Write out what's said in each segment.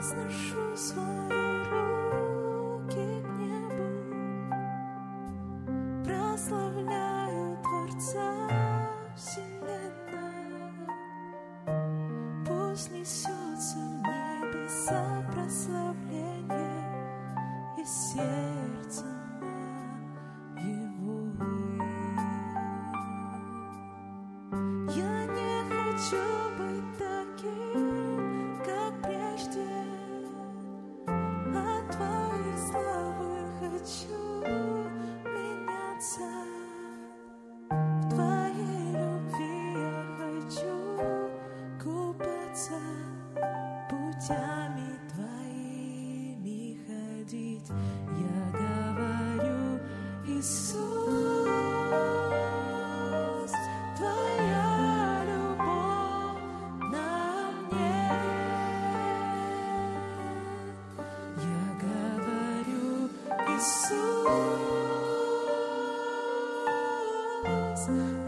возношу свои руки к небу, прославляю Творца Вселенной. Пусть несется в небеса прославление и сердце. путями твоими ходить. Я говорю, Иисус, твоя любовь на мне. Я говорю, Иисус,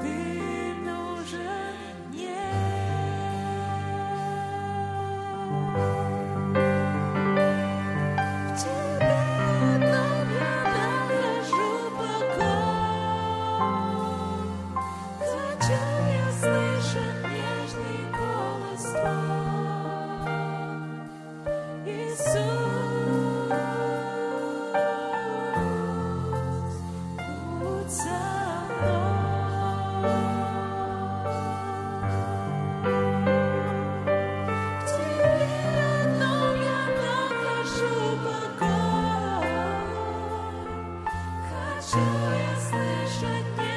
ты Что я слышать. не?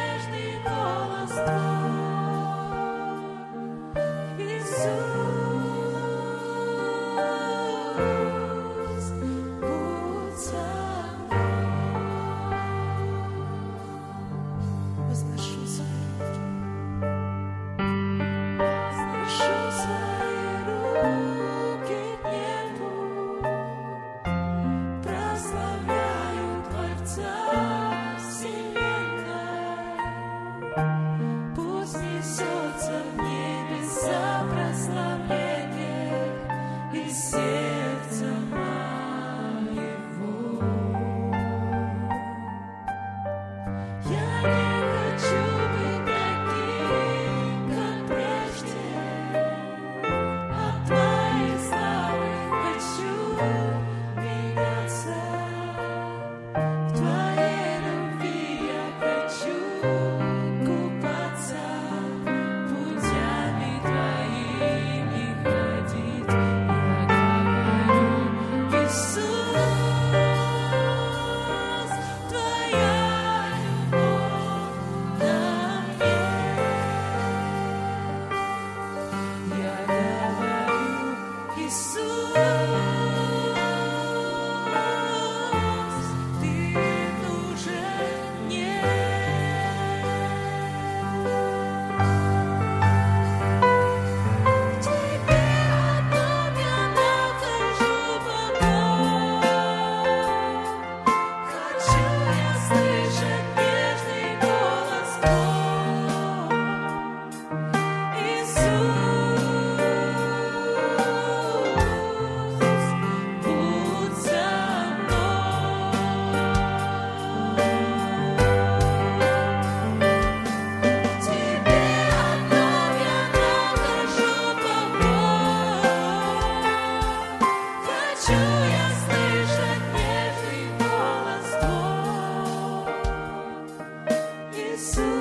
see. Jesus.